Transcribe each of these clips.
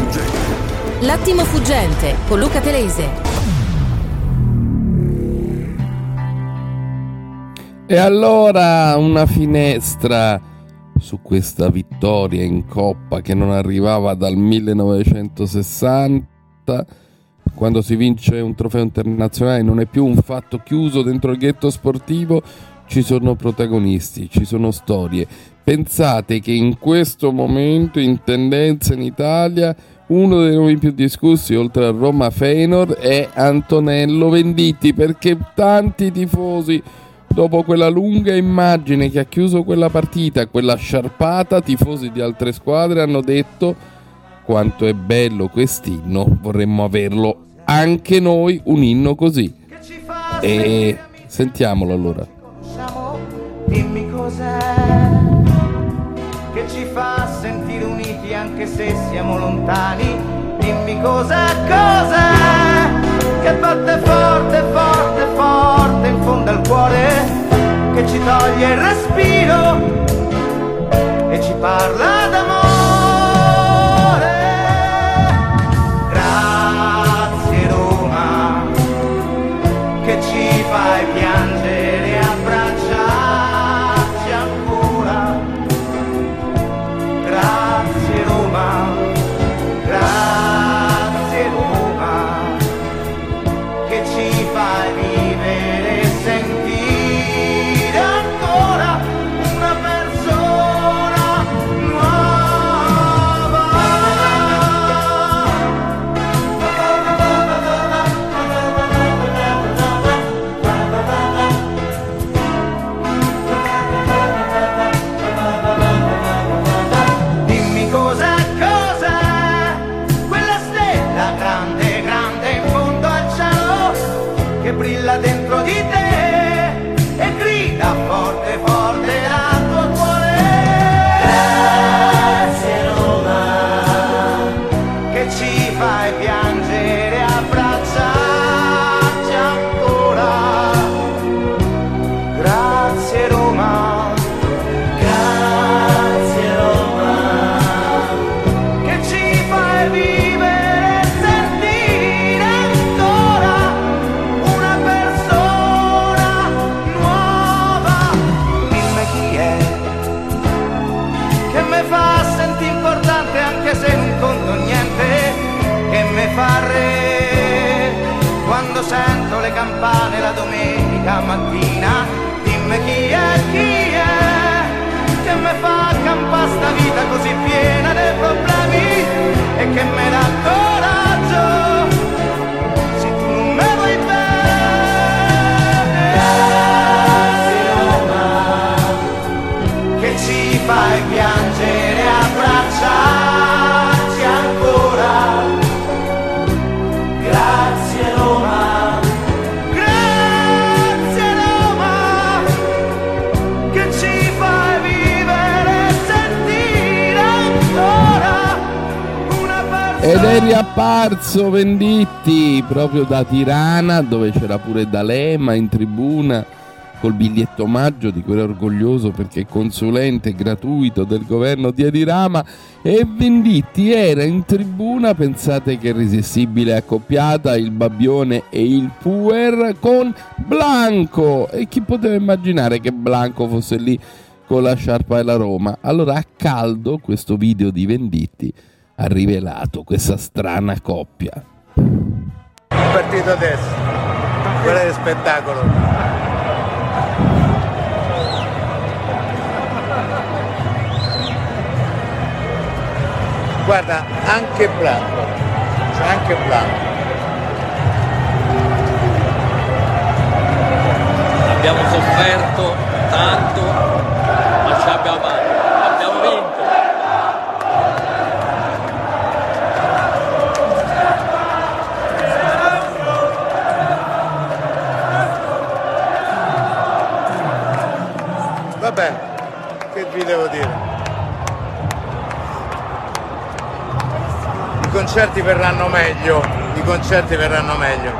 fuggente. L'attimo fuggente con Luca Telese. E allora una finestra su questa vittoria in coppa che non arrivava dal 1960 quando si vince un trofeo internazionale non è più un fatto chiuso dentro il ghetto sportivo ci sono protagonisti, ci sono storie. Pensate che in questo momento in tendenza in Italia uno dei nomi più discussi oltre a Roma Feyenoord è Antonello Venditti perché tanti tifosi dopo quella lunga immagine che ha chiuso quella partita, quella sciarpata, tifosi di altre squadre hanno detto quanto è bello quest'inno, vorremmo averlo anche noi un inno così. E sentiamolo allora. Dimmi cos'è se siamo lontani, dimmi cos'è, cos'è che batte forte, forte, forte in fondo al cuore, che ci toglie il respiro e ci parla d'amore. Campane la domenica mattina, dimmi chi è, chi è, che mi fa campare sta vita così piena di problemi e che mi dà coraggio, se tu non me vuoi bene, che ci fai piangere è riapparso Venditti proprio da Tirana, dove c'era pure D'Alema in tribuna col biglietto omaggio di quello orgoglioso perché consulente gratuito del governo di Adirama e Venditti era in tribuna, pensate che irresistibile accoppiata il Babbione e il Puer con Blanco. E chi poteva immaginare che Blanco fosse lì con la sciarpa della Roma? Allora a caldo questo video di Venditti ha rivelato questa strana coppia. Partito adesso, quello è spettacolo. Guarda, anche Blanco, c'è anche Blanco. Abbiamo sofferto tanto, ma ci abbiamo abbiamo devo dire? I concerti verranno meglio, i concerti verranno meglio.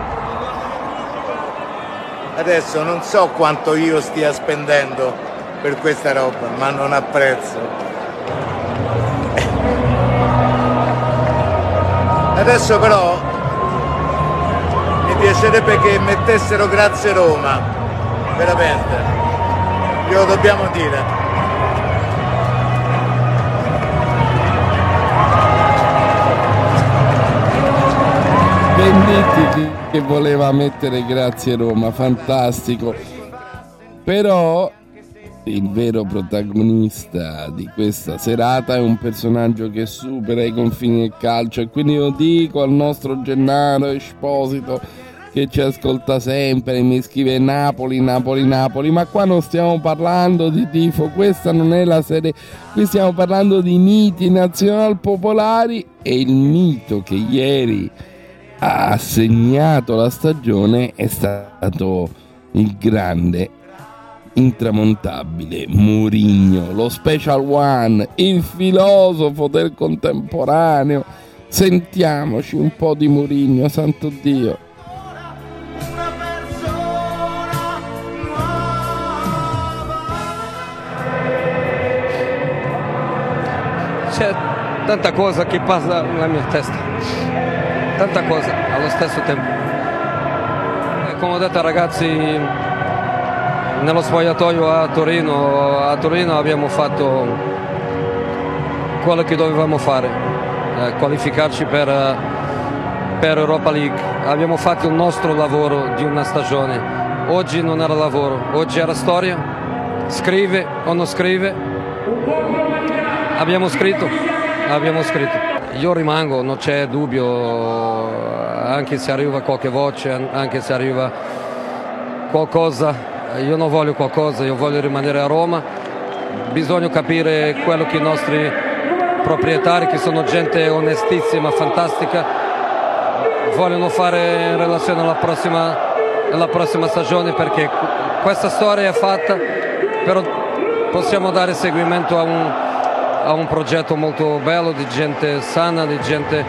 Adesso non so quanto io stia spendendo per questa roba, ma non apprezzo. Adesso però mi piacerebbe che mettessero grazie Roma, veramente, glielo dobbiamo dire. Venditti che voleva mettere grazie Roma, fantastico. Però il vero protagonista di questa serata è un personaggio che supera i confini del calcio e quindi io dico al nostro Gennaro Esposito che ci ascolta sempre mi scrive Napoli, Napoli, Napoli, ma qua non stiamo parlando di tifo, questa non è la serie, qui stiamo parlando di miti nazional popolari e il mito che ieri ha segnato la stagione è stato il grande intramontabile Murigno, lo special one, il filosofo del contemporaneo. Sentiamoci un po' di Murigno, santo Dio. C'è tanta cosa che passa nella mia testa, tanta cosa allo stesso tempo. E come ho detto ragazzi nello spogliatoio a Torino, a Torino abbiamo fatto quello che dovevamo fare, eh, qualificarci per, eh, per Europa League. Abbiamo fatto il nostro lavoro di una stagione. Oggi non era lavoro, oggi era storia. Scrive o non scrive. Abbiamo scritto, abbiamo scritto. Io rimango, non c'è dubbio, anche se arriva qualche voce, anche se arriva qualcosa io non voglio qualcosa, io voglio rimanere a Roma, bisogna capire quello che i nostri proprietari, che sono gente onestissima, fantastica, vogliono fare in relazione alla prossima, alla prossima stagione perché questa storia è fatta, però possiamo dare seguimento a un, a un progetto molto bello di gente sana, di gente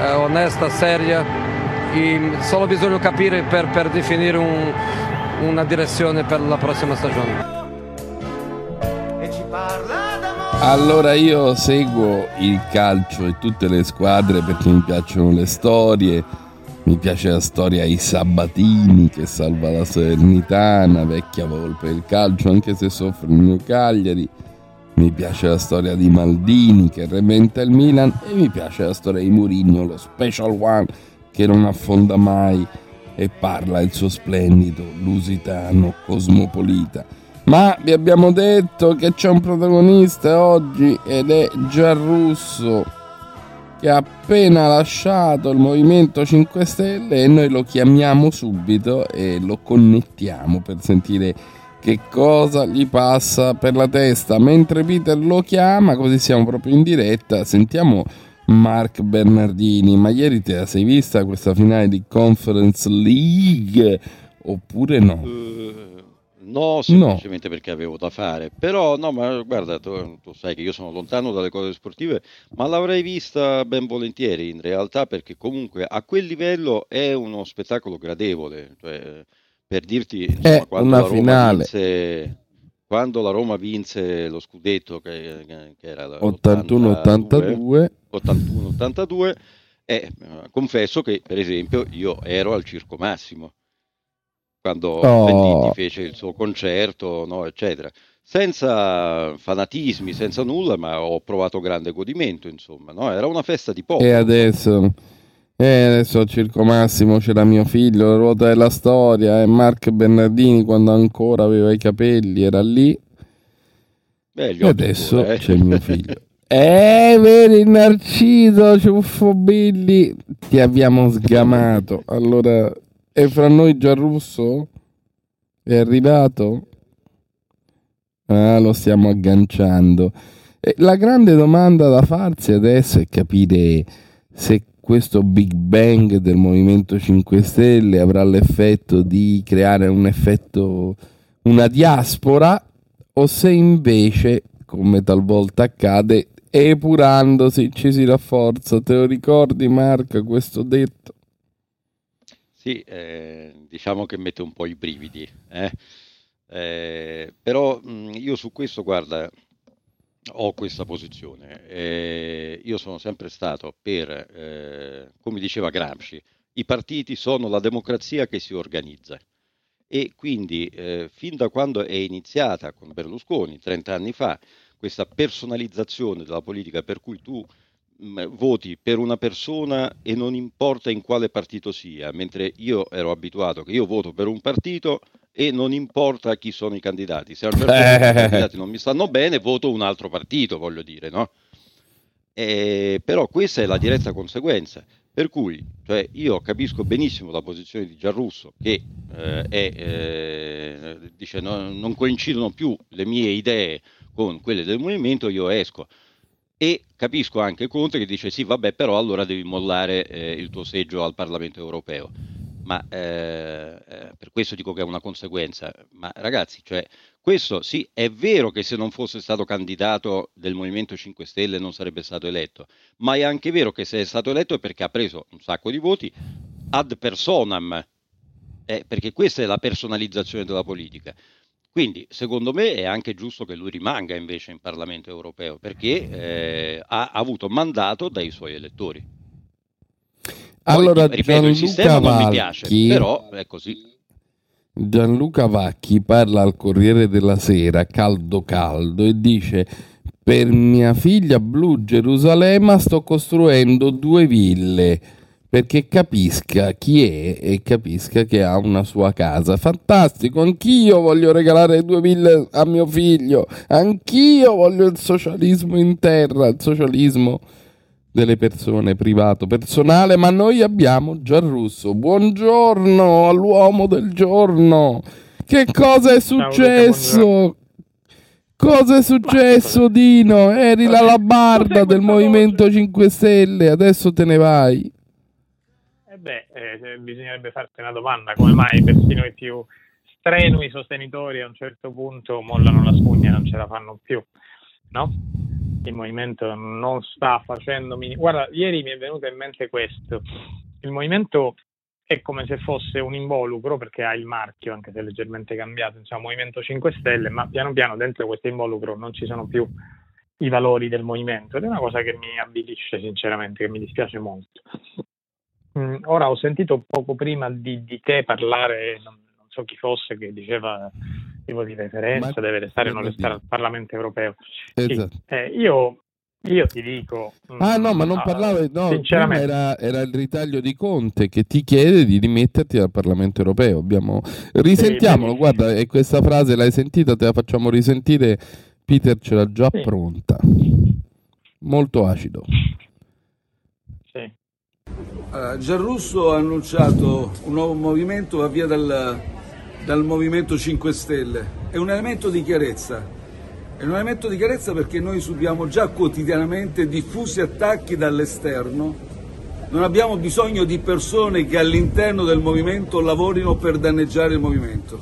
eh, onesta, seria. E solo bisogna capire per, per definire un, una direzione per la prossima stagione. Allora io seguo il calcio e tutte le squadre perché mi piacciono le storie, mi piace la storia ai Sabatini che salva la Salernitana, vecchia volpe del calcio anche se soffre il mio Cagliari, mi piace la storia di Maldini che reventa il Milan e mi piace la storia di Mourinho, lo special one che non affonda mai e parla il suo splendido lusitano cosmopolita. Ma vi abbiamo detto che c'è un protagonista oggi ed è Giarrusso che ha appena lasciato il Movimento 5 Stelle e noi lo chiamiamo subito e lo connettiamo per sentire che cosa gli passa per la testa. Mentre Peter lo chiama, così siamo proprio in diretta, sentiamo Mark Bernardini, ma ieri te la sei vista questa finale di Conference League oppure no? Eh, no, semplicemente perché avevo da fare. Però, no, ma guarda, tu, tu sai che io sono lontano dalle cose sportive, ma l'avrei vista ben volentieri in realtà, perché comunque a quel livello è uno spettacolo gradevole. Cioè, per dirti, insomma, quando una la Roma finale. vinse, quando la Roma vinse lo scudetto, che, che era l'82, 81-82 81-82, eh, eh, confesso che per esempio io ero al Circo Massimo quando Oh. Venditti fece il suo concerto, no, eccetera. Senza fanatismi, senza nulla, ma ho provato grande godimento, insomma, no? Era una festa di popolo. E adesso, e adesso al Circo Massimo c'era mio figlio, la ruota della storia, e Mark Bernardini quando ancora aveva i capelli era lì, Beh, e adesso pure, eh. c'è mio figlio. Eh, vedi Narciso, Ciuffo Billy, ti abbiamo sgamato. Allora, e fra noi Giarrusso? È arrivato? Ah, lo stiamo agganciando. E la grande domanda da farsi adesso è capire se questo Big Bang del Movimento 5 Stelle avrà l'effetto di creare un effetto, una diaspora, o se invece, come talvolta accade, epurandosi ci si rafforza. Te lo ricordi, Marco, questo detto? Sì, eh, diciamo che mette un po' i brividi, eh. Eh, però mh, io su questo, guarda, ho questa posizione. Eh, io sono sempre stato per, eh, come diceva Gramsci, i partiti sono la democrazia che si organizza. E quindi, eh, fin da quando è iniziata con Berlusconi, 30 anni fa, questa personalizzazione della politica per cui tu mh, voti per una persona e non importa in quale partito sia, mentre io ero abituato che io voto per un partito e non importa chi sono i candidati. Se a un certo punto i candidati non mi stanno bene, voto un altro partito, voglio dire, no? Eh, però questa è la diretta conseguenza. Per cui cioè, io capisco benissimo la posizione di Giarrusso che eh, è, eh, dice no, non coincidono più le mie idee con quelle del movimento, io esco. E capisco anche Conte che dice sì, vabbè, però allora devi mollare eh, il tuo seggio al Parlamento europeo ma eh, eh, per questo dico che è una conseguenza. Ma ragazzi, cioè, questo sì, è vero che se non fosse stato candidato del Movimento 5 Stelle non sarebbe stato eletto, ma è anche vero che se è stato eletto è perché ha preso un sacco di voti ad personam, eh, perché questa è la personalizzazione della politica. Quindi, secondo me, è anche giusto che lui rimanga invece in Parlamento europeo, perché eh, ha, ha avuto mandato dai suoi elettori. Allora, Poi, ripeto, Gianluca il sistema Vacchi, non mi piace, però è così. Gianluca Vacchi parla al Corriere della Sera, caldo caldo, e dice per mia figlia blu Gerusalemme sto costruendo due ville perché capisca chi è e capisca che ha una sua casa. Fantastico, anch'io voglio regalare due ville a mio figlio, anch'io voglio il socialismo in terra, il socialismo delle persone, privato, personale, ma noi abbiamo Gianrusso. Buongiorno all'uomo del giorno. Che cosa è successo? Cosa è successo, Dino? Eri la labarda del Movimento 5 Stelle, adesso te ne vai. Eh beh, eh, bisognerebbe farti una domanda, come mai persino i più strenui sostenitori a un certo punto mollano la spugna e non ce la fanno più, no? Il movimento non sta facendo... Guarda, ieri mi è venuto in mente questo. Il movimento è come se fosse un involucro perché ha il marchio, anche se leggermente cambiato, insomma, Movimento 5 Stelle, ma piano piano dentro questo involucro non ci sono più i valori del movimento ed è una cosa che mi avvilisce sinceramente, che mi dispiace molto. Mm, ora ho sentito poco prima di, di te parlare, non, so chi fosse, che diceva tipo di referenza, Ma... deve restare o non restare al Parlamento europeo. Esatto. Sì, eh, io, io, ti dico... Ah no, ma non mm, parlavo, no, sinceramente... era, era, il ritaglio di Conte che ti chiede di rimetterti al Parlamento europeo. Abbiamo... Risentiamolo, sì, guarda, e questa frase l'hai sentita, te la facciamo risentire, Peter ce l'ha già sì. pronta. Molto acido. Sì. Uh, Gianrusso ha annunciato un nuovo movimento, va via dal dal Movimento 5 Stelle. È un elemento di chiarezza. È un elemento di chiarezza perché noi subiamo già quotidianamente diffusi attacchi dall'esterno. Non abbiamo bisogno di persone che all'interno del movimento lavorino per danneggiare il movimento.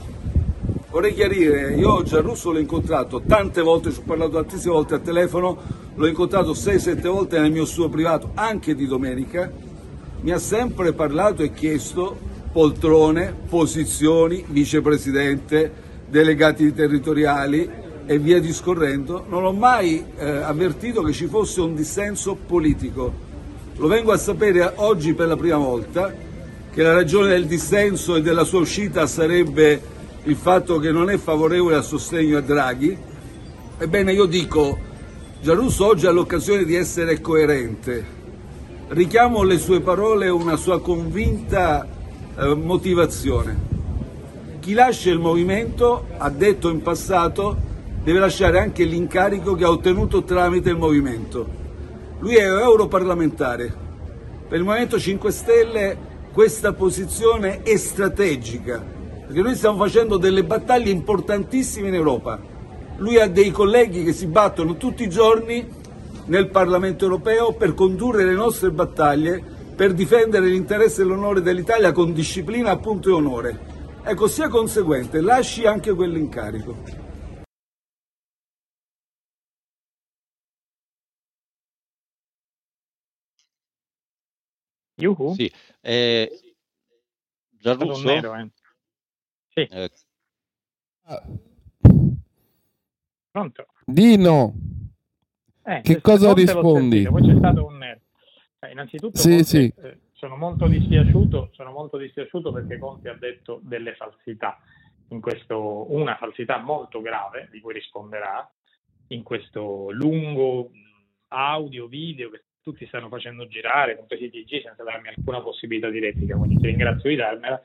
Vorrei chiarire, io Gianrusso l'ho incontrato tante volte, ci ho parlato tantissime volte al telefono, l'ho incontrato 6-7 volte nel mio suo privato, anche di domenica, mi ha sempre parlato e chiesto poltrone, posizioni, vicepresidente, delegati territoriali e via discorrendo, non ho mai eh, avvertito che ci fosse un dissenso politico. Lo vengo a sapere oggi per la prima volta, che la ragione del dissenso e della sua uscita sarebbe il fatto che non è favorevole al sostegno a Draghi. Ebbene io dico, Gianrusso oggi ha l'occasione di essere coerente. Richiamo le sue parole una sua convinta eh, motivazione. Chi lascia il movimento, ha detto in passato, deve lasciare anche l'incarico che ha ottenuto tramite il movimento. Lui è europarlamentare. Per il Movimento 5 Stelle questa posizione è strategica, perché noi stiamo facendo delle battaglie importantissime in Europa. Lui ha dei colleghi che si battono tutti i giorni nel Parlamento europeo per condurre le nostre battaglie per difendere l'interesse e l'onore dell'Italia con disciplina, appunto e onore. Ecco, sia conseguente, lasci anche quell'incarico. Yuhu? Sì, eh, Gianrusso? Nero, eh. Sì. Eh. Pronto? Dino. Eh, che cosa rispondi? Poi c'è stato un... Eh, innanzitutto sì, Conte, sì. Eh, sono, molto dispiaciuto, sono molto dispiaciuto perché Conte ha detto delle falsità, in questo, una falsità molto grave di cui risponderà in questo lungo audio, video che tutti stanno facendo girare, compresi i TG, senza darmi alcuna possibilità di replica, quindi ti ringrazio di darmela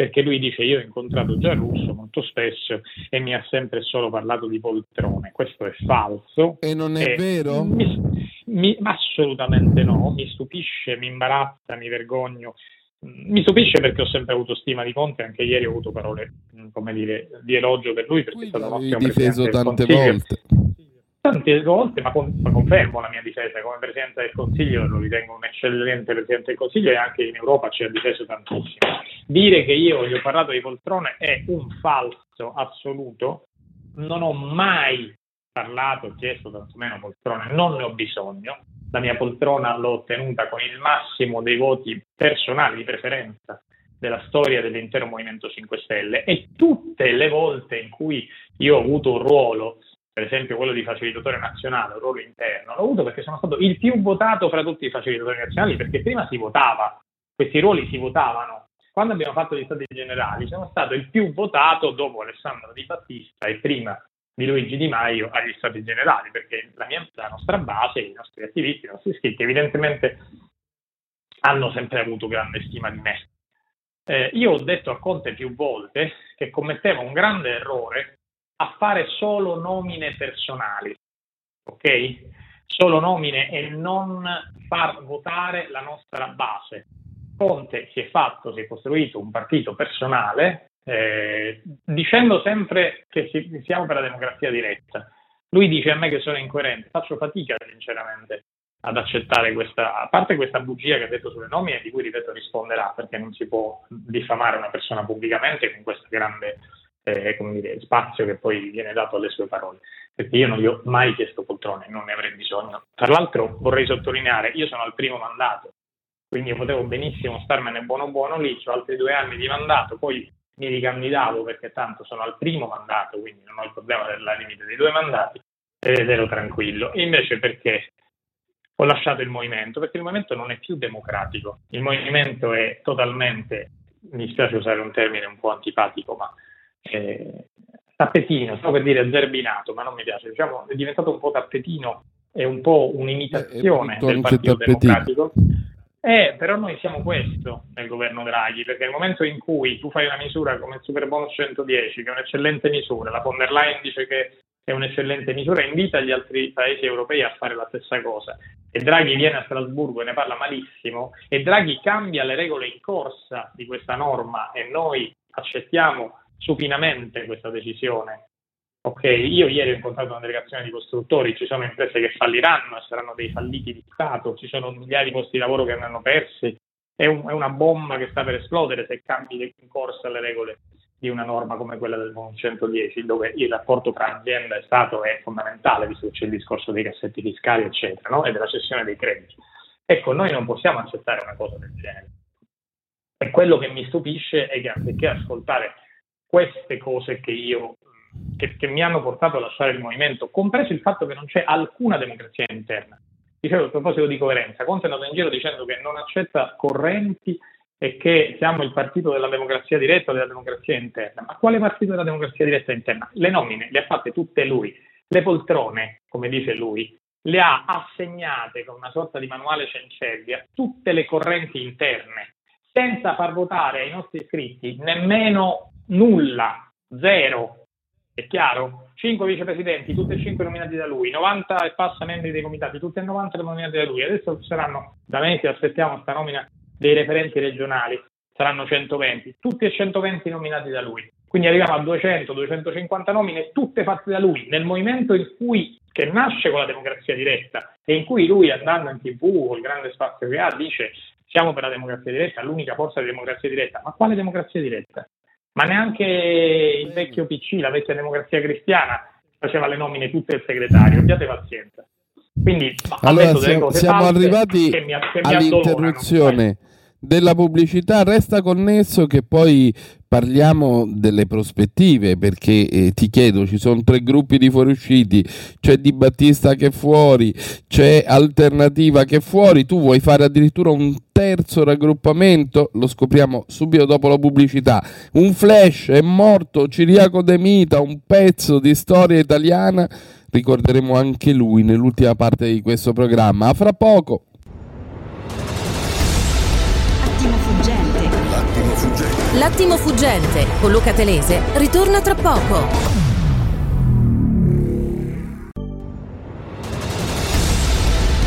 perché lui dice io ho incontrato Gianrusso molto spesso e mi ha sempre solo parlato di poltrone. Questo è falso. E non è e vero? Mi, mi, assolutamente no, mi stupisce, mi imbarazza, mi vergogno. Mi stupisce perché ho sempre avuto stima di Conte, anche ieri ho avuto parole, come dire, di elogio per lui perché Qui è stato un ottimo difeso tante volte tante volte, ma, con, ma, confermo la mia difesa come Presidente del Consiglio, lo ritengo un eccellente Presidente del Consiglio e anche in Europa ci ha difeso tantissimo. Dire che io gli ho parlato di poltrone è un falso assoluto, non ho mai parlato, chiesto tantomeno poltrone, non ne ho bisogno, la mia poltrona l'ho ottenuta con il massimo dei voti personali di preferenza della storia dell'intero Movimento 5 Stelle e tutte le volte in cui io ho avuto un ruolo per esempio quello di facilitatore nazionale, un ruolo interno, l'ho avuto perché sono stato il più votato fra tutti i facilitatori nazionali, perché prima si votava, questi ruoli si votavano. Quando abbiamo fatto gli stati generali sono stato il più votato dopo Alessandro Di Battista e prima di Luigi Di Maio agli stati generali, perché la, mia, la nostra base, i nostri attivisti, i nostri iscritti, evidentemente hanno sempre avuto grande stima di me. Eh, io ho detto a Conte più volte che commetteva un grande errore a fare solo nomine personali, ok? Solo nomine e non far votare la nostra base. Conte si è fatto, si è costruito un partito personale eh, dicendo sempre che si, siamo per la democrazia diretta. Lui dice a me che sono incoerente, faccio fatica sinceramente ad accettare questa, a parte questa bugia che ha detto sulle nomine, di cui ripeto risponderà perché non si può diffamare una persona pubblicamente con questa grande eh, dire, spazio che poi viene dato alle sue parole, perché io non gli ho mai chiesto poltrone, non ne avrei bisogno. Tra l'altro vorrei sottolineare, io sono al primo mandato, quindi potevo benissimo starmene buono buono lì, ho altri due anni di mandato, poi mi ricandidavo perché tanto sono al primo mandato, quindi non ho il problema della limite dei due mandati ed ero tranquillo. Invece perché ho lasciato il movimento? Perché il movimento non è più democratico, il movimento è totalmente, mi spiace usare un termine un po' antipatico, ma eh, tappetino, stavo per dire zerbinato, ma non mi piace, diciamo, è diventato un po' tappetino, è un po' un'imitazione eh, del Partito. Democratico. Eh, però noi siamo questo nel governo Draghi, perché nel momento in cui tu fai una misura come il Super Bonus 110, che è un'eccellente misura, la von der Leyen dice che è un'eccellente misura, invita gli altri paesi europei a fare la stessa cosa. E Draghi viene a Strasburgo e ne parla malissimo, e Draghi cambia le regole in corsa di questa norma e noi accettiamo supinamente questa decisione. Ok, io ieri ho incontrato una delegazione di costruttori, ci sono imprese che falliranno e saranno dei falliti di Stato, ci sono migliaia di posti di lavoro che andranno persi, è, un, è una bomba che sta per esplodere se cambi in corsa le regole di una norma come quella del 110, dove il rapporto tra azienda e Stato è fondamentale, visto che c'è il discorso dei cassetti fiscali, eccetera, no? e della cessione dei crediti. Ecco, noi non possiamo accettare una cosa del genere. E quello che mi stupisce è che anziché ascoltare queste cose che io che, che, mi hanno portato a lasciare il movimento, compreso il fatto che non c'è alcuna democrazia interna. Dicevo a proposito di coerenza, Conte è andato in giro dicendo che non accetta correnti e che siamo il partito della democrazia diretta o della democrazia interna. Ma quale partito della democrazia diretta interna? Le nomine le ha fatte tutte lui, le poltrone, come dice lui, le ha assegnate con una sorta di manuale cencelli a tutte le correnti interne, senza far votare ai nostri iscritti nemmeno nulla, zero, è chiaro? 5 vicepresidenti, tutti e 5 nominati da lui, 90 e passa membri dei comitati, tutti e 90 nominati da lui. Adesso saranno, da mesi aspettiamo questa nomina dei referenti regionali, saranno 120, tutti e 120 nominati da lui. Quindi arriviamo a 200, 250 nomine, tutte fatte da lui, nel momento in cui, che nasce con la democrazia diretta e in cui lui andando in tv, con il grande spazio che ha, dice siamo per la democrazia diretta, l'unica forza di democrazia diretta. Ma quale democrazia diretta? Ma neanche il vecchio PC, la vecchia democrazia cristiana, faceva le nomine tutte il segretario. Abbiate pazienza. Quindi, allora siamo, siamo arrivati che mi, che all'interruzione della pubblicità, resta connesso che poi parliamo delle prospettive perché eh, ti chiedo ci sono tre gruppi di fuoriusciti c'è Di Battista che è fuori c'è Alternativa che è fuori tu vuoi fare addirittura un terzo raggruppamento? Lo scopriamo subito dopo la pubblicità. Un flash è morto Ciriaco De Mita un pezzo di storia italiana. Ricorderemo anche lui nell'ultima parte di questo programma. A fra poco L'attimo fuggente con Luca Telese ritorna tra poco.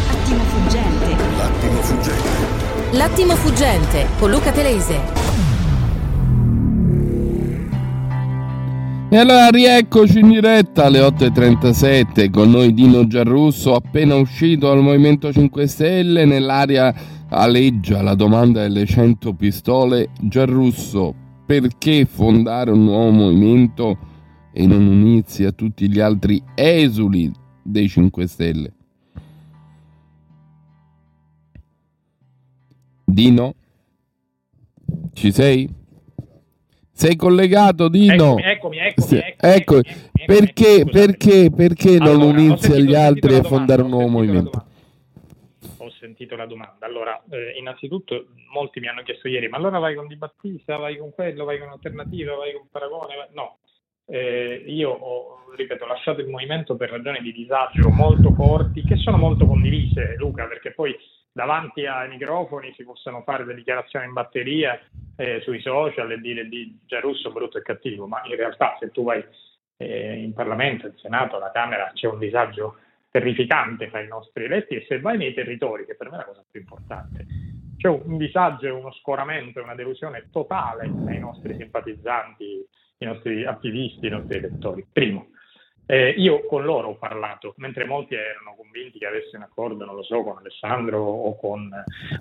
Attimo fuggente. L'attimo fuggente. L'attimo fuggente con Luca Telese. E allora rieccoci in diretta alle 8.37 con noi Dino Giarrusso appena uscito dal Movimento 5 Stelle nell'area aleggia la domanda delle 100 pistole. Giarrusso, perché fondare un nuovo movimento e non unirsi a tutti gli altri esuli dei 5 Stelle? Dino? Ci sei? Sei collegato, Dino? Eccomi, eccomi, eccomi, eccomi, eccomi, perché, perché, perché non unirsi agli altri e fondare un nuovo movimento? Sentito la domanda. Allora, eh, innanzitutto molti mi hanno chiesto ieri, ma allora vai con Di Battista, vai con quello, vai con Alternativa, vai con Paragone? No, eh, io ho, ripeto, lasciato il movimento per ragioni di disagio molto forti, che sono molto condivise, Luca, perché poi davanti ai microfoni si possono fare delle dichiarazioni in batteria eh, sui social e dire di Giarusso brutto e cattivo, ma in realtà se tu vai eh, in Parlamento, in Senato, alla Camera, c'è un disagio terrificante fra i nostri eletti e se vai nei territori, che per me è la cosa più importante, c'è un disagio, uno scoramento, una delusione totale ai nostri simpatizzanti, i nostri attivisti, i nostri elettori. Primo. Eh, io con loro ho parlato, mentre molti erano convinti che avessi un accordo, non lo so, con Alessandro o con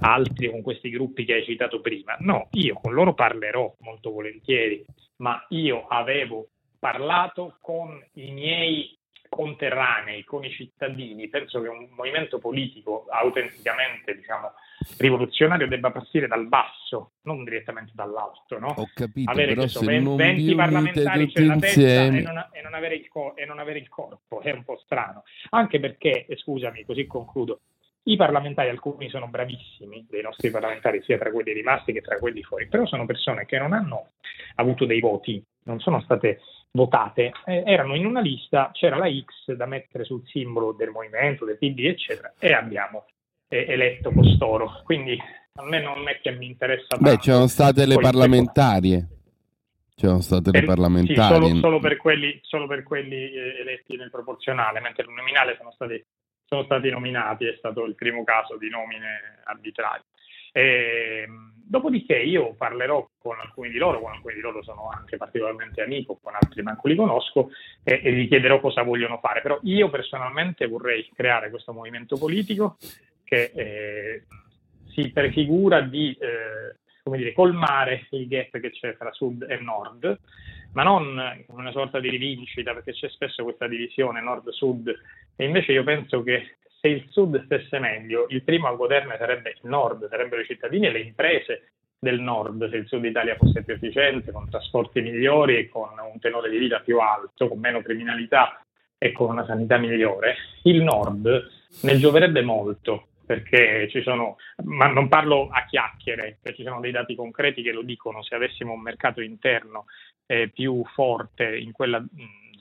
altri, con questi gruppi che hai citato prima. No, io con loro parlerò molto volentieri, ma io avevo parlato con i miei conterranei con i cittadini, penso che un movimento politico autenticamente diciamo, rivoluzionario debba partire dal basso, non direttamente dall'alto. No? Ho capito, avere però so, 20 parlamentari sulla testa e non, e, non il co- e non avere il corpo, è un po' strano. Anche perché, scusami, così concludo, i parlamentari, alcuni sono bravissimi, dei nostri parlamentari, sia tra quelli rimasti che tra quelli fuori, però sono persone che non hanno avuto dei voti, non sono state votate, eh, erano in una lista, c'era la X da mettere sul simbolo del movimento, del PD, eccetera, e abbiamo eh, eletto costoro. Quindi a me non è che mi interessa. Beh, c'erano state le parlamentarie. C'erano state per, le parlamentari. Sì, solo, solo, per quelli, solo per quelli eh, eletti nel proporzionale, mentre il nominale sono stati, sono stati nominati, è stato il primo caso di nomine arbitrarie. E, ehm, dopodiché io parlerò con alcuni di loro, con alcuni di loro sono anche particolarmente amico, con altri manco li conosco, e, e gli chiederò cosa vogliono fare. Però io personalmente vorrei creare questo movimento politico che eh, si prefigura di eh, come dire, colmare il gap che c'è tra sud e nord, ma non una sorta di rivincita, perché c'è spesso questa divisione nord-sud, e invece io penso che se il Sud stesse meglio, il primo a goderne sarebbe il Nord, sarebbero i cittadini e le imprese del Nord, se il Sud Italia fosse più efficiente, con trasporti migliori e con un tenore di vita più alto, con meno criminalità e con una sanità migliore, il Nord ne gioverebbe molto perché ci sono, ma non parlo a chiacchiere, perché ci sono dei dati concreti che lo dicono, se avessimo un mercato interno eh, più forte in quella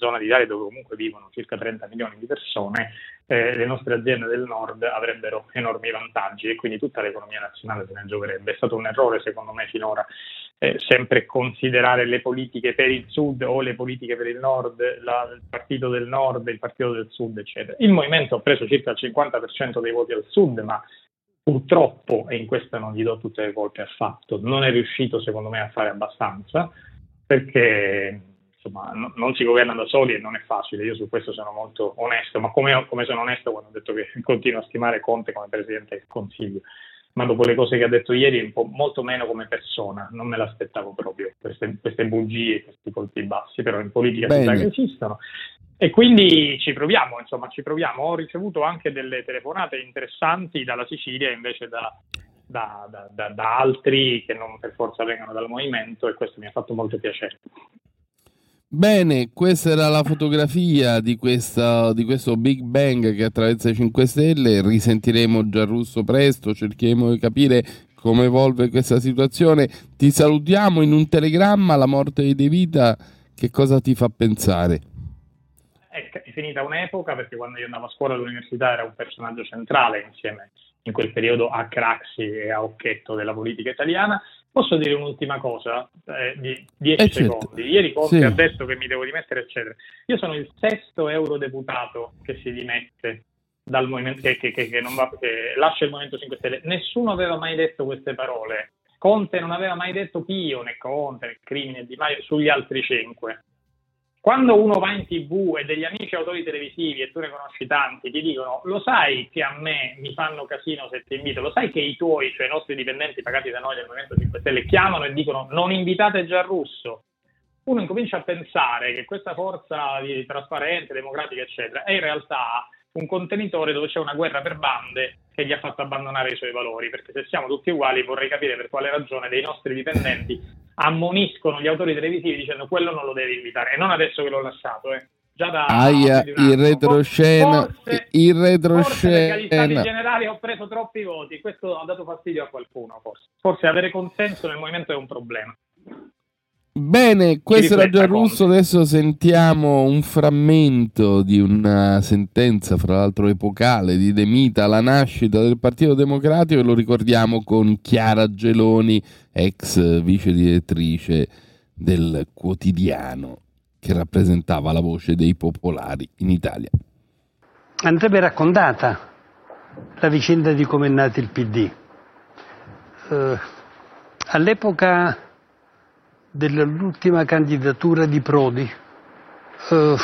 zona d'Italia dove comunque vivono circa 30 milioni di persone, eh, le nostre aziende del nord avrebbero enormi vantaggi e quindi tutta l'economia nazionale se ne gioverebbe. È stato un errore secondo me finora eh, sempre considerare le politiche per il sud o le politiche per il nord, la, il partito del nord, il partito del sud, eccetera. Il movimento ha preso circa il 50% dei voti al sud, ma purtroppo, e in questo non gli do tutte le colpe affatto, non è riuscito secondo me a fare abbastanza perché insomma, no, non si governa da soli e non è facile, io su questo sono molto onesto, ma come, come sono onesto quando ho detto che continuo a stimare Conte come Presidente del Consiglio, ma dopo le cose che ha detto ieri molto meno come persona, non me l'aspettavo proprio, queste, queste bugie, questi colpi bassi, però in politica si sa che esistono. E quindi ci proviamo, insomma, ci proviamo. Ho ricevuto anche delle telefonate interessanti dalla Sicilia invece da, da, da, da altri che non per forza vengano dal movimento e questo mi ha fatto molto piacere. Bene, questa era la fotografia di, questa, di, questo Big Bang che attraversa i 5 Stelle. Risentiremo Gianrusso presto, cercheremo di capire come evolve questa situazione. Ti salutiamo in un telegramma. La morte di De Vita, che cosa ti fa pensare? È finita un'epoca perché quando io andavo a scuola all'università era un personaggio centrale insieme in quel periodo a Craxi e a Occhetto della politica italiana Posso dire un'ultima cosa eh, di 10 eh certo. secondi? Ieri Conte sì. ha detto che mi devo dimettere, eccetera. Io sono il sesto eurodeputato che si dimette dal movimento, che, che, che, che va, lascia il Movimento 5 Stelle. Nessuno aveva mai detto queste parole. Conte non aveva mai detto Pio, né Conte, né Crimine, né Di Maio sugli altri cinque. Quando uno va in tv e degli amici autori televisivi, e tu ne conosci tanti, ti dicono lo sai che a me mi fanno casino se ti invito, lo sai che i tuoi, cioè i nostri dipendenti pagati da noi del Movimento 5 Stelle, chiamano e dicono non invitate già Russo, uno incomincia a pensare che questa forza di trasparenza, democratica, eccetera, è in realtà un contenitore dove c'è una guerra per bande che gli ha fatto abbandonare i suoi valori, perché se siamo tutti uguali vorrei capire per quale ragione dei nostri dipendenti ammoniscono gli autori televisivi dicendo quello non lo devi invitare, e non adesso che l'ho lasciato, eh. Già da Aia, il retroscena, forse, il retroscena. agli stati generali ho preso troppi voti, questo ha dato fastidio a qualcuno, forse. Forse avere consenso nel movimento è un problema. Bene, questo era già russo, adesso sentiamo un frammento di una sentenza, fra l'altro epocale, di De Mita, la nascita del Partito Democratico e lo ricordiamo con Chiara Geloni, ex vice direttrice del quotidiano che rappresentava la voce dei popolari in Italia. Andrebbe raccontata la vicenda di come è nato il PD. Uh, all'epoca dell'ultima candidatura di Prodi. Uh,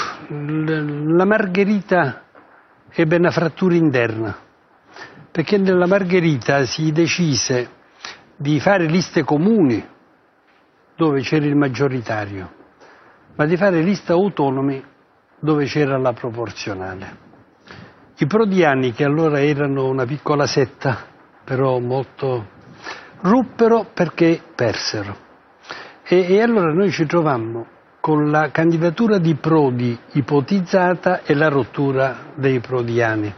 la Margherita ebbe una frattura interna, perché nella Margherita si decise di fare liste comuni dove c'era il maggioritario, ma di fare liste autonome dove c'era la proporzionale. I prodiani, che allora erano una piccola setta, però molto ruppero perché persero. E, e allora noi ci trovammo con la candidatura di Prodi ipotizzata e la rottura dei prodiani.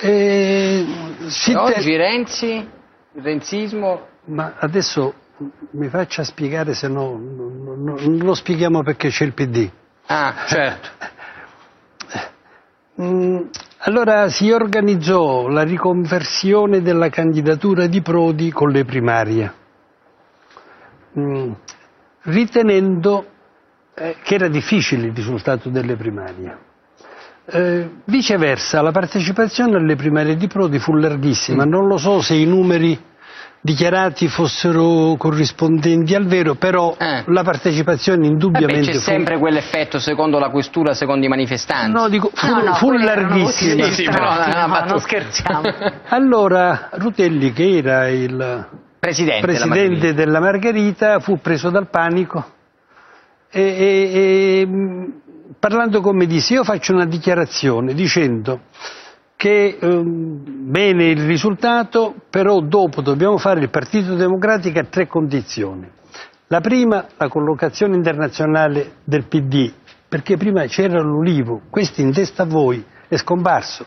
E oggi Renzi, il renzismo... Ma adesso mi faccia spiegare, se no non, non lo spieghiamo perché c'è il PD. Ah, certo. Mm, allora si organizzò la riconversione della candidatura di Prodi con le primarie. Mm, ritenendo eh, che era difficile il risultato delle primarie. Eh, viceversa, la partecipazione alle primarie di Prodi fu larghissima, mm. non lo so se i numeri dichiarati fossero corrispondenti al vero, però eh. la partecipazione indubbiamente eh beh, c'è fu... sempre quell'effetto secondo la questura, secondo i manifestanti. No, dico, fu, no, no, fu larghissima. Sì, sì, però, no, non scherziamo. allora, Rutelli, che era il presidente, presidente della, Margherita. fu preso dal panico e, e, e parlando con me disse io faccio una dichiarazione dicendo che um, bene il risultato, però dopo dobbiamo fare il Partito Democratico a tre condizioni. La prima, la collocazione internazionale del PD, perché prima c'era l'Ulivo, questo in testa a voi è scomparso.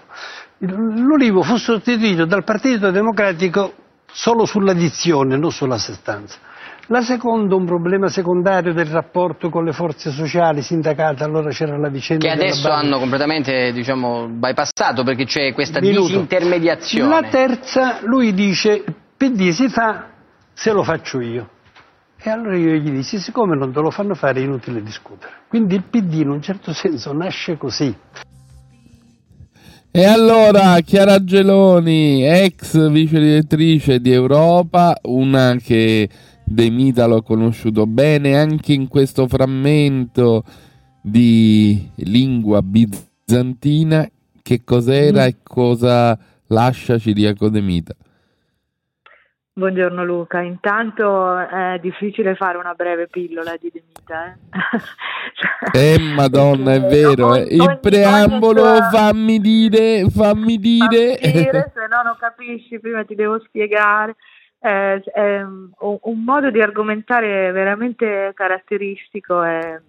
L'Ulivo fu sostituito dal Partito Democratico solo sulla dizione, non sulla sostanza. La seconda, un problema secondario del rapporto con le forze sociali, sindacate, allora c'era la vicenda. Che adesso hanno completamente diciamo, bypassato perché c'è questa Minuto. disintermediazione. La terza, lui dice, PD si fa se lo faccio io. E allora io gli dissi, siccome non te lo fanno fare è inutile discutere. Quindi il PD in un certo senso nasce così. E allora Chiara Geloni, ex vice direttrice di Europa, una che De Mita l'ho conosciuto bene anche in questo frammento di lingua bizantina, che cos'era mm. e cosa lascia Ciriaco De Mita? Buongiorno Luca, intanto è difficile fare una breve pillola di Demita. Eh, eh madonna, è vero. Eh. Il preambolo, tua... fammi dire, fammi dire. Fammi dire se no non capisci, prima ti devo spiegare. Eh, è un, modo di argomentare veramente caratteristico, è,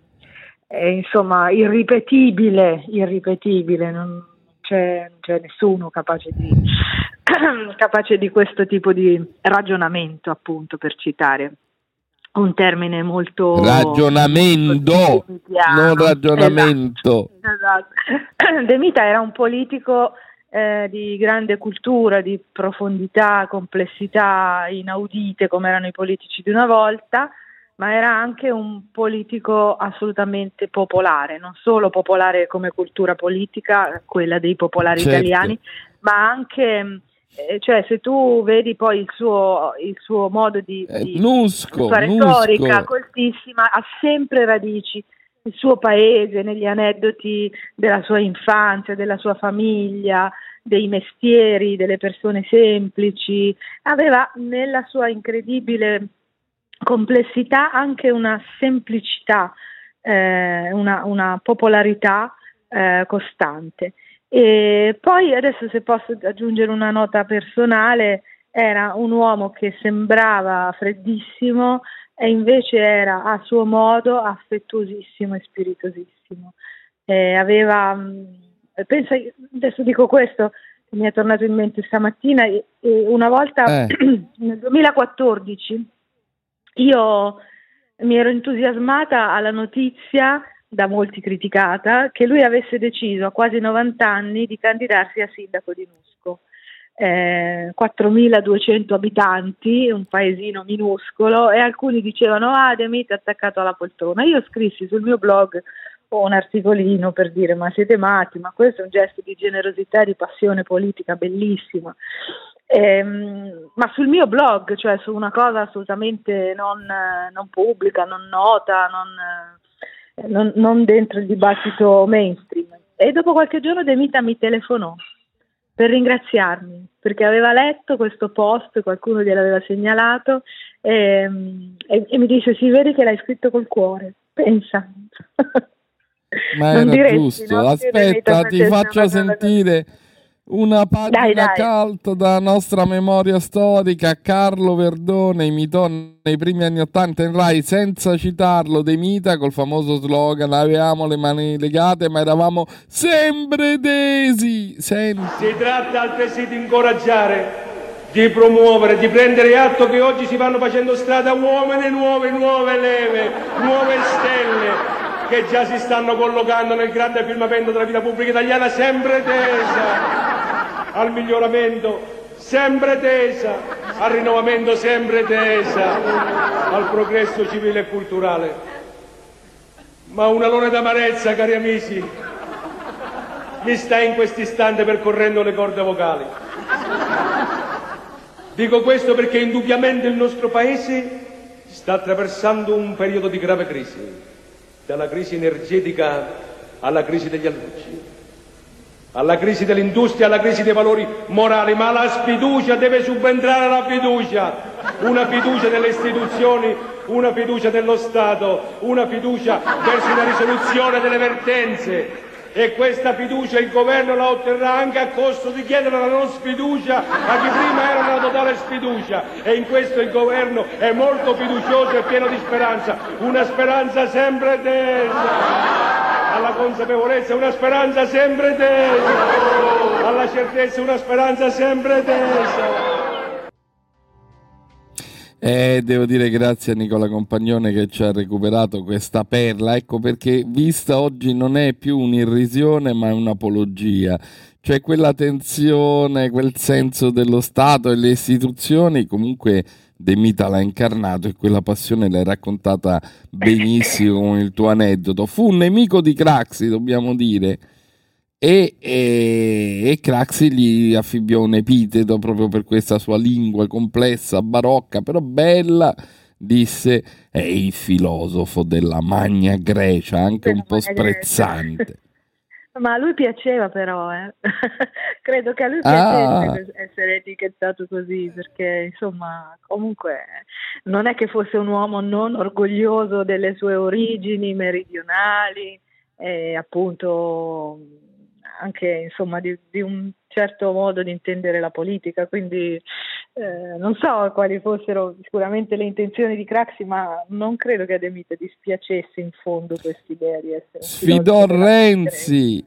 è insomma irripetibile, irripetibile. Non, c'è, c'è nessuno capace di, capace di questo tipo di ragionamento, appunto, per citare un termine molto ragionamento, non ragionamento. Esatto, esatto. De Mita era un politico eh, di grande cultura, di profondità, complessità inaudite come erano i politici di una volta, ma era anche un politico assolutamente popolare, non solo popolare come cultura politica, quella dei popolari certo. italiani, ma anche eh, cioè se tu vedi poi il suo, il suo modo di, eh, di nusco, sua retorica coltissima, ha sempre radici nel suo paese, negli aneddoti della sua infanzia, della sua famiglia, dei mestieri, delle persone semplici, aveva nella sua incredibile complessità anche una semplicità, eh, una, una, popolarità eh, costante. E poi adesso se posso aggiungere una nota personale, era un uomo che sembrava freddissimo e invece era a suo modo affettuosissimo e spiritosissimo. Eh, aveva, mm, pensa, adesso dico questo, mi è tornato in mente stamattina, una volta eh. nel 2014 io mi ero entusiasmata alla notizia, da molti criticata, che lui avesse deciso a quasi 90 anni di candidarsi a sindaco di Nusco. Eh, 4.200 abitanti, un paesino minuscolo, e alcuni dicevano: Ah, Demit è attaccato alla poltrona. Io scrissi sul mio blog un articolino per dire: Ma siete matti, ma questo è un gesto di generosità e di passione politica bellissima. Ehm, ma sul mio blog, cioè su una cosa assolutamente non, non pubblica, non nota, non, non, non, dentro il dibattito mainstream. E dopo qualche giorno De Mita mi telefonò per ringraziarmi perché aveva letto questo post, qualcuno gliel'aveva segnalato e, e, e mi dice: Si vede che l'hai scritto col cuore. Pensa. Ma era diresti, giusto. No? Aspetta, ti faccio sentire. Cosa una pagina dai, dai. cult della nostra memoria storica, Carlo Verdone imitò nei primi anni Ottanta in Rai senza citarlo De Mita col famoso slogan avevamo le mani legate ma eravamo sempre tesi. Senti. Si tratta altresì di incoraggiare, di promuovere, di prendere atto che oggi si vanno facendo strada uomini nuove, nuove leve, nuove stelle che già si stanno collocando nel grande firmamento della vita pubblica italiana sempre tesa al miglioramento sempre tesa, al rinnovamento sempre tesa, al progresso civile e culturale. Ma un alone d'amarezza, cari amici, mi sta in questo istante percorrendo le corde vocali. Dico questo perché indubbiamente il nostro Paese sta attraversando un periodo di grave crisi, dalla crisi energetica alla crisi degli alloggi alla crisi dell'industria, alla crisi dei valori morali, ma la sfiducia deve subentrare la fiducia, una fiducia nelle istituzioni, una fiducia nello Stato, una fiducia verso una risoluzione delle vertenze. E questa fiducia il governo la otterrà anche a costo di chiedere la non sfiducia a chi prima era una totale sfiducia. E in questo il governo è molto fiducioso e pieno di speranza, una speranza sempre tesa alla consapevolezza una speranza sempre tesa, alla certezza una speranza sempre tesa. Eh, devo dire grazie a Nicola Compagnone che ci ha recuperato questa perla, ecco perché vista oggi non è più un'irrisione ma è un'apologia, cioè quella tensione, quel senso dello Stato e le istituzioni comunque De Mita l'ha incarnato e quella passione l'hai raccontata benissimo con il tuo aneddoto. Fu un nemico di Craxi, dobbiamo dire, e, e, e Craxi gli affibbiò un epiteto proprio per questa sua lingua complessa, barocca, però bella. Disse è il filosofo della Magna Grecia, anche un po' sprezzante. Ma a lui piaceva però, eh. credo che a lui piacesse ah. essere etichettato così, perché insomma comunque non è che fosse un uomo non orgoglioso delle sue origini meridionali e appunto anche insomma di, di un certo modo di intendere la politica, quindi eh, non so quali fossero sicuramente le intenzioni di Craxi, ma non credo che a De Mita dispiacesse in fondo quest'idea di essere Sfidò Renzi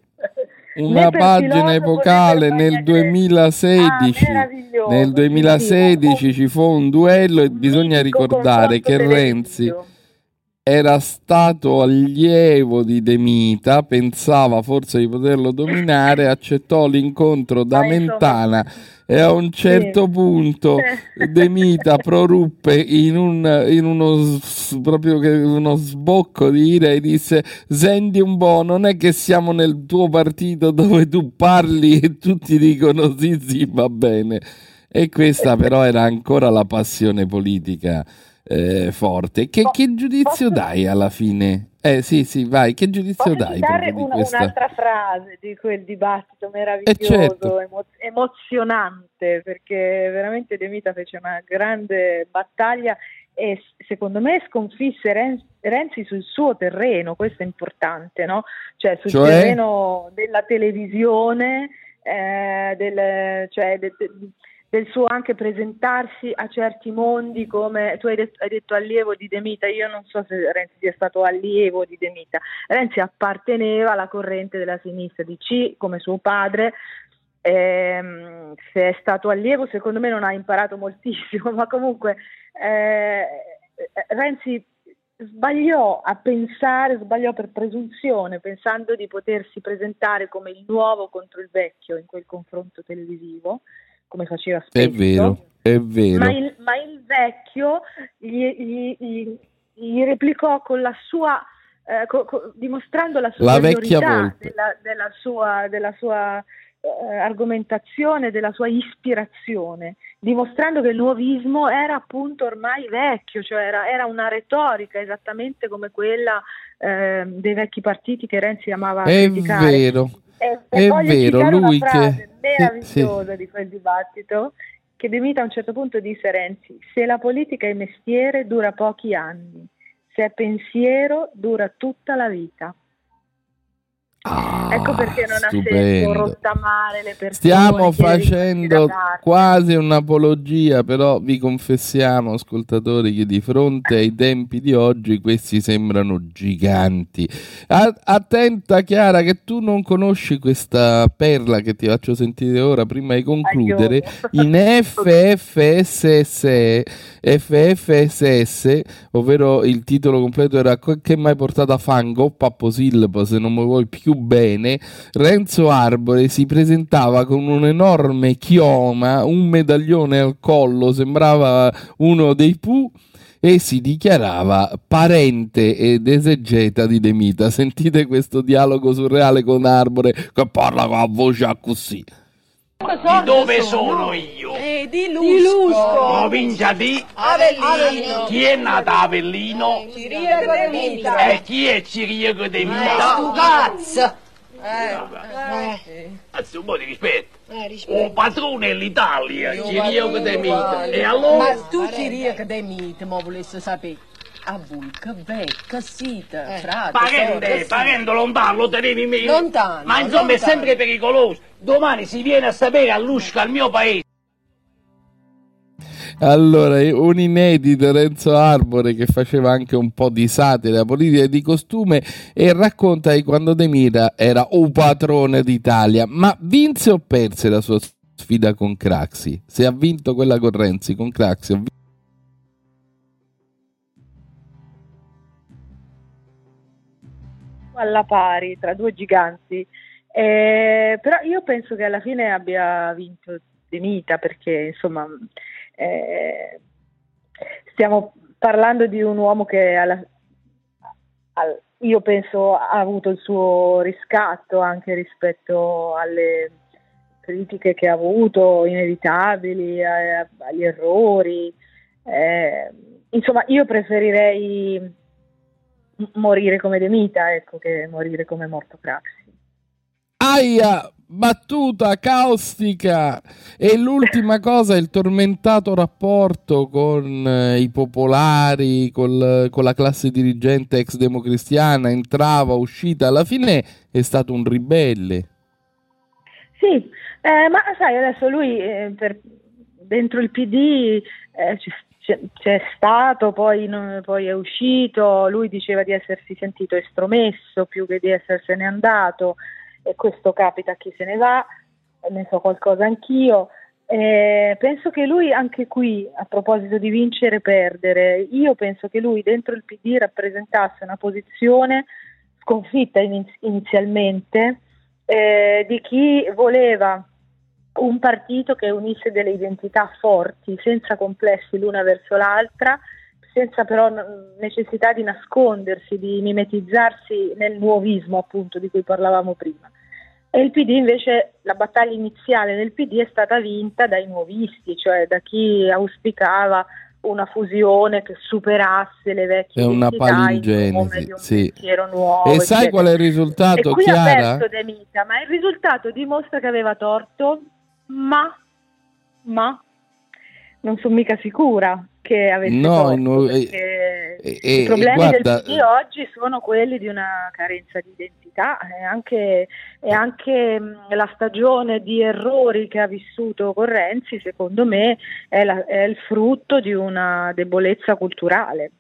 una pagina epocale nel 2016 ah, nel 2016 ci fu un duello e bisogna ricordare che Renzi era stato allievo di De Mita, pensava forse di poterlo dominare, accettò l'incontro da Mentana e a un certo punto De Mita proruppe in, un, in uno, proprio uno sbocco di ira e disse senti un po', non è che siamo nel tuo partito dove tu parli e tutti dicono sì sì va bene. E questa però era ancora la passione politica eh, forte. Che, che giudizio posso... dai alla fine? Eh sì, sì, vai, che giudizio posso dai? Dare una, questa... un'altra frase di quel dibattito meraviglioso, eh certo. emo- emozionante, perché veramente De Mita fece una grande battaglia e secondo me sconfisse Renzi, Renzi sul suo terreno, questo è importante, no? Cioè sul cioè? terreno della televisione, eh, del, cioè de, de, del suo anche presentarsi a certi mondi come tu hai detto, hai detto, allievo di Demita, io non so se Renzi sia stato allievo di Demita, Renzi apparteneva alla corrente della sinistra di C come suo padre, ehm, se è stato allievo secondo me non ha imparato moltissimo, ma comunque eh, Renzi sbagliò a pensare, sbagliò per presunzione, pensando di potersi presentare come il nuovo contro il vecchio in quel confronto televisivo come faceva spesso. È vero, è vero. Ma il, ma il vecchio gli, gli, gli, gli, replicò con la sua, eh, co, co, dimostrando la sua la della, della, sua, della sua eh, argomentazione, della sua ispirazione, dimostrando che il nuovismo era appunto ormai vecchio, cioè era, era una retorica esattamente come quella eh, dei vecchi partiti che Renzi amava è criticare. Vero. E, e è vero, lui che meravigliosa sì. di quel dibattito che De Mita a un certo punto disse Renzi, se la politica è mestiere dura pochi anni, se è pensiero dura tutta la vita. Ah, ecco perché non stupendo. ha senso rottamare le persone. Stiamo facendo quasi un'apologia, però vi confessiamo, ascoltatori, che di fronte ai tempi di oggi questi sembrano giganti. attenta, Chiara, che tu non conosci questa perla che ti faccio sentire ora prima di concludere. In FFSS, FFSS, ovvero il titolo completo era Che mai portato a fango? Papposilbo, se non mi vuoi più più bene, Renzo Arbore si presentava con un enorme chioma, un medaglione al collo, sembrava uno dei Pooh e si dichiarava parente ed esegeta di Demita. Sentite questo dialogo surreale con Arbore che parla con la voce così. Di dove sono io? Eh, di Lusco. Di Lusco. Provincia di Avellino. Chi è nato a Avellino? Ciriaco de Mita. E chi è Ciriaco de Mita? Eh, cazzo. Eh, eh. Anzi, un po' di rispetto. Eh, rispetto. Un patrone è l'Italia, Ciriaco de Mita. E allora? Ma tu Ciriaco de Mita, ma volessi sapere a voi che becca, sita, eh. frate. Parente, parente lontano, lo tenevi meglio. Lontano. Ma insomma lontano. è sempre pericoloso. Domani si viene a sapere a Lusca, al mio paese. Allora, un inedito Renzo Arbore che faceva anche un po' di satira politica e di costume e racconta di quando De Mira era un patrone d'Italia. Ma vinse o perse la sua sfida con Craxi? Se ha vinto quella con Renzi, con Craxi, ha vinto alla pari tra due giganti. Eh, però io penso che alla fine abbia vinto De Mita perché insomma eh, stiamo parlando di un uomo che alla, al, io penso ha avuto il suo riscatto anche rispetto alle critiche che ha avuto inevitabili, a, agli errori. Eh, insomma, io preferirei morire come De Mita, ecco, che morire come morto Craxi. Aia, battuta caustica e l'ultima cosa il tormentato rapporto con eh, i popolari col, con la classe dirigente ex democristiana entrava uscita alla fine è stato un ribelle sì eh, ma sai adesso lui eh, per, dentro il PD eh, c'è, c'è, stato poi, non, poi è uscito lui diceva di essersi sentito estromesso più che di essersene andato e questo capita a chi se ne va, ne so qualcosa anch'io. Eh, penso che lui anche qui, a proposito di vincere e perdere, io penso che lui dentro il PD rappresentasse una posizione sconfitta inizialmente eh, di chi voleva un partito che unisse delle identità forti, senza complessi l'una verso l'altra, senza però necessità di nascondersi, di mimetizzarsi nel nuovismo appunto di cui parlavamo prima. E il PD invece, la battaglia iniziale del PD è stata vinta dai nuovisti, cioè da chi auspicava una fusione che superasse le vecchie è una palingenesi sì. nuovo, e sai qual è il risultato e qui Chiara? ha perso De Mita ma il risultato dimostra che aveva torto ma ma non sono mica sicura che avesse no, torto, no, e, e, I problemi guarda, del PD oggi sono quelli di una carenza di identità e anche, e anche la stagione di errori che ha vissuto con Renzi, secondo me, è, la, è il frutto di una debolezza culturale.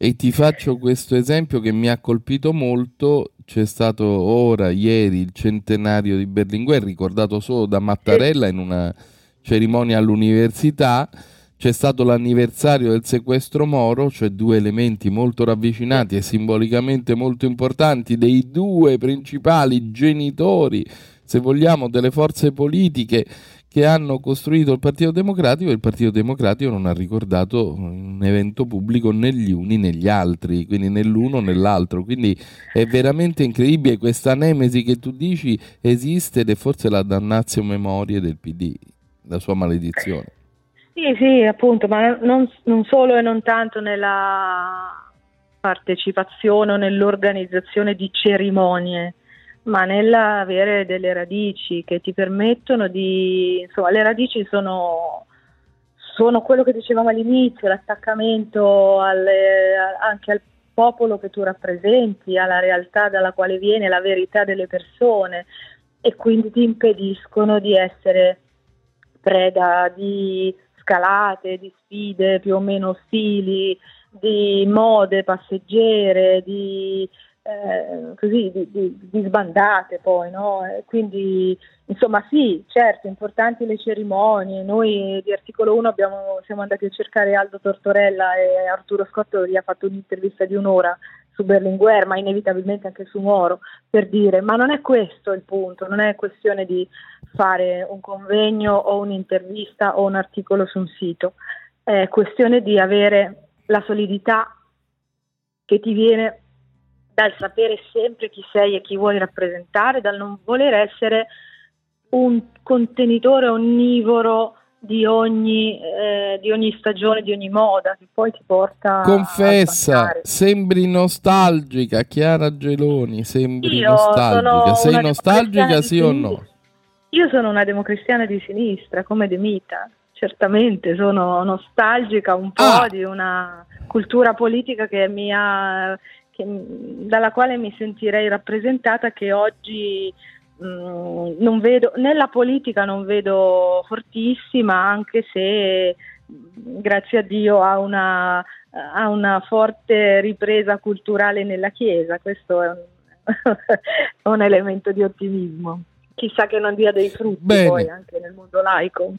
E ti faccio questo esempio che mi ha colpito molto. C'è stato ora, ieri, il centenario di Berlinguer, ricordato solo da Mattarella in una cerimonia all'università c'è stato l'anniversario del sequestro Moro, cioè due elementi molto ravvicinati e simbolicamente molto importanti dei due principali genitori, se vogliamo, delle forze politiche che hanno costruito il Partito Democratico e il Partito Democratico non ha ricordato un evento pubblico né gli uni né gli altri, quindi né l'uno né l'altro. Quindi è veramente incredibile questa nemesi che tu dici esiste ed è forse la dannazio memoria del PD, la sua maledizione. Sì, sì, appunto, ma non, non solo e non tanto nella partecipazione o nell'organizzazione di cerimonie, ma nell'avere delle radici che ti permettono di, insomma, le radici sono, sono quello che dicevamo all'inizio, l'attaccamento alle, anche al popolo che tu rappresenti, alla realtà dalla quale viene la verità delle persone e quindi ti impediscono di essere preda di scalate, di sfide più o meno ostili, di mode passeggere, di, eh, così, di, di, di, sbandate poi, no? quindi insomma sì, certo, importanti le cerimonie, noi di Articolo 1 abbiamo, siamo andati a cercare Aldo Tortorella e Arturo Scotto gli ha fatto un'intervista di un'ora su Berlinguer, ma inevitabilmente anche su Moro, per dire, ma non è questo il punto, non è questione di fare un convegno o un'intervista o un articolo su un sito, è questione di avere la solidità che ti viene dal sapere sempre chi sei e chi vuoi rappresentare, dal non voler essere un contenitore onnivoro di ogni, eh, di ogni stagione, di ogni moda che poi ti porta Confessa, sembri nostalgica, Chiara Geloni, sembri Io nostalgica. Sei nostalgica sì o no? Io sono una democristiana di sinistra, come De Mita, certamente sono nostalgica un po' ah. di una cultura politica che mi ha, che, dalla quale mi sentirei rappresentata che oggi Mm, non vedo, nella politica non vedo fortissima, anche se grazie a Dio ha una, ha una forte ripresa culturale nella Chiesa, questo è un, un elemento di ottimismo. Chissà che non dia dei frutti Bene. poi anche nel mondo laico.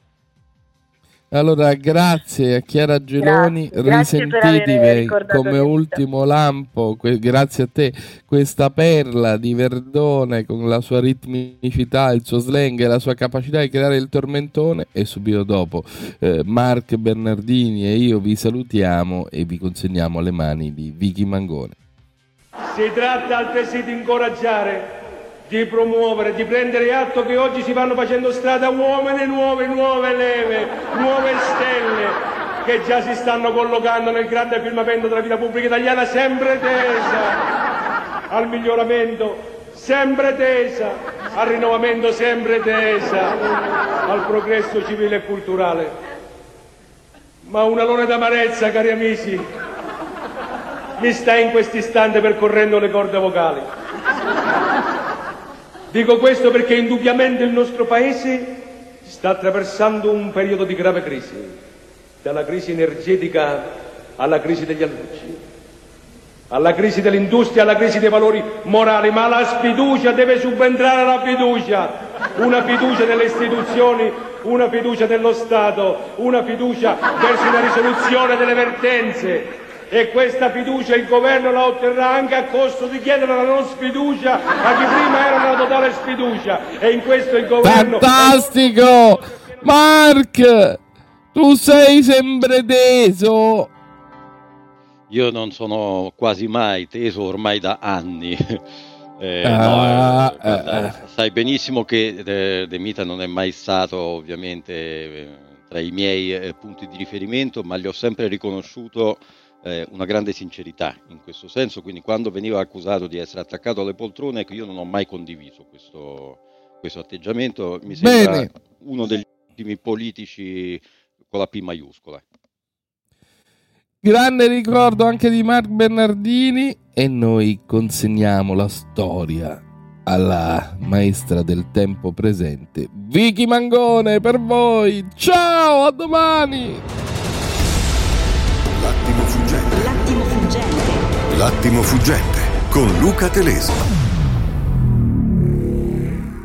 Allora, grazie a Chiara Geloni, grazie, risentitevi come ultimo lampo, que- grazie a te, questa perla di Verdone con la sua ritmicità, il suo slang e la sua capacità di creare il tormentone e subito dopo eh, Mark Bernardini e io vi salutiamo e vi consegniamo alle mani di Vicky Mangone. Si tratta altresì di incoraggiare di promuovere, di prendere atto che oggi si vanno facendo strada uomini nuove, nuove leve, nuove stelle che già si stanno collocando nel grande firmamento della vita pubblica italiana sempre tesa al miglioramento sempre tesa al rinnovamento, sempre tesa al progresso civile e culturale. Ma un alone d'amarezza, cari amici, mi sta in questo istante percorrendo le corde vocali. Dico questo perché indubbiamente il nostro Paese sta attraversando un periodo di grave crisi, dalla crisi energetica alla crisi degli alloggi, alla crisi dell'industria, alla crisi dei valori morali, ma la sfiducia deve subentrare alla fiducia, una fiducia nelle istituzioni, una fiducia nello Stato, una fiducia verso una risoluzione delle vertenze, e questa fiducia il governo la otterrà anche a costo di chiedere la non sfiducia a chi prima era una totale sfiducia. E in questo il governo fantastico! Mark tu sei sempre teso. Io non sono quasi mai teso ormai da anni. Eh, Ah, no, eh, eh, eh. sai benissimo che eh, De Mita non è mai stato ovviamente eh, tra i miei eh, punti di riferimento, ma gli ho sempre riconosciuto eh, una grande sincerità in questo senso, quindi quando veniva accusato di essere attaccato alle poltrone, ecco, io non ho mai condiviso questo, questo atteggiamento, mi sembra Bene. uno degli ultimi politici con la P maiuscola. Grande ricordo anche di Mark Bernardini e noi consegniamo la storia alla maestra del tempo presente, Vicky Mangone, per voi. Ciao, a domani! L'attimo fuggente con Luca Telesi.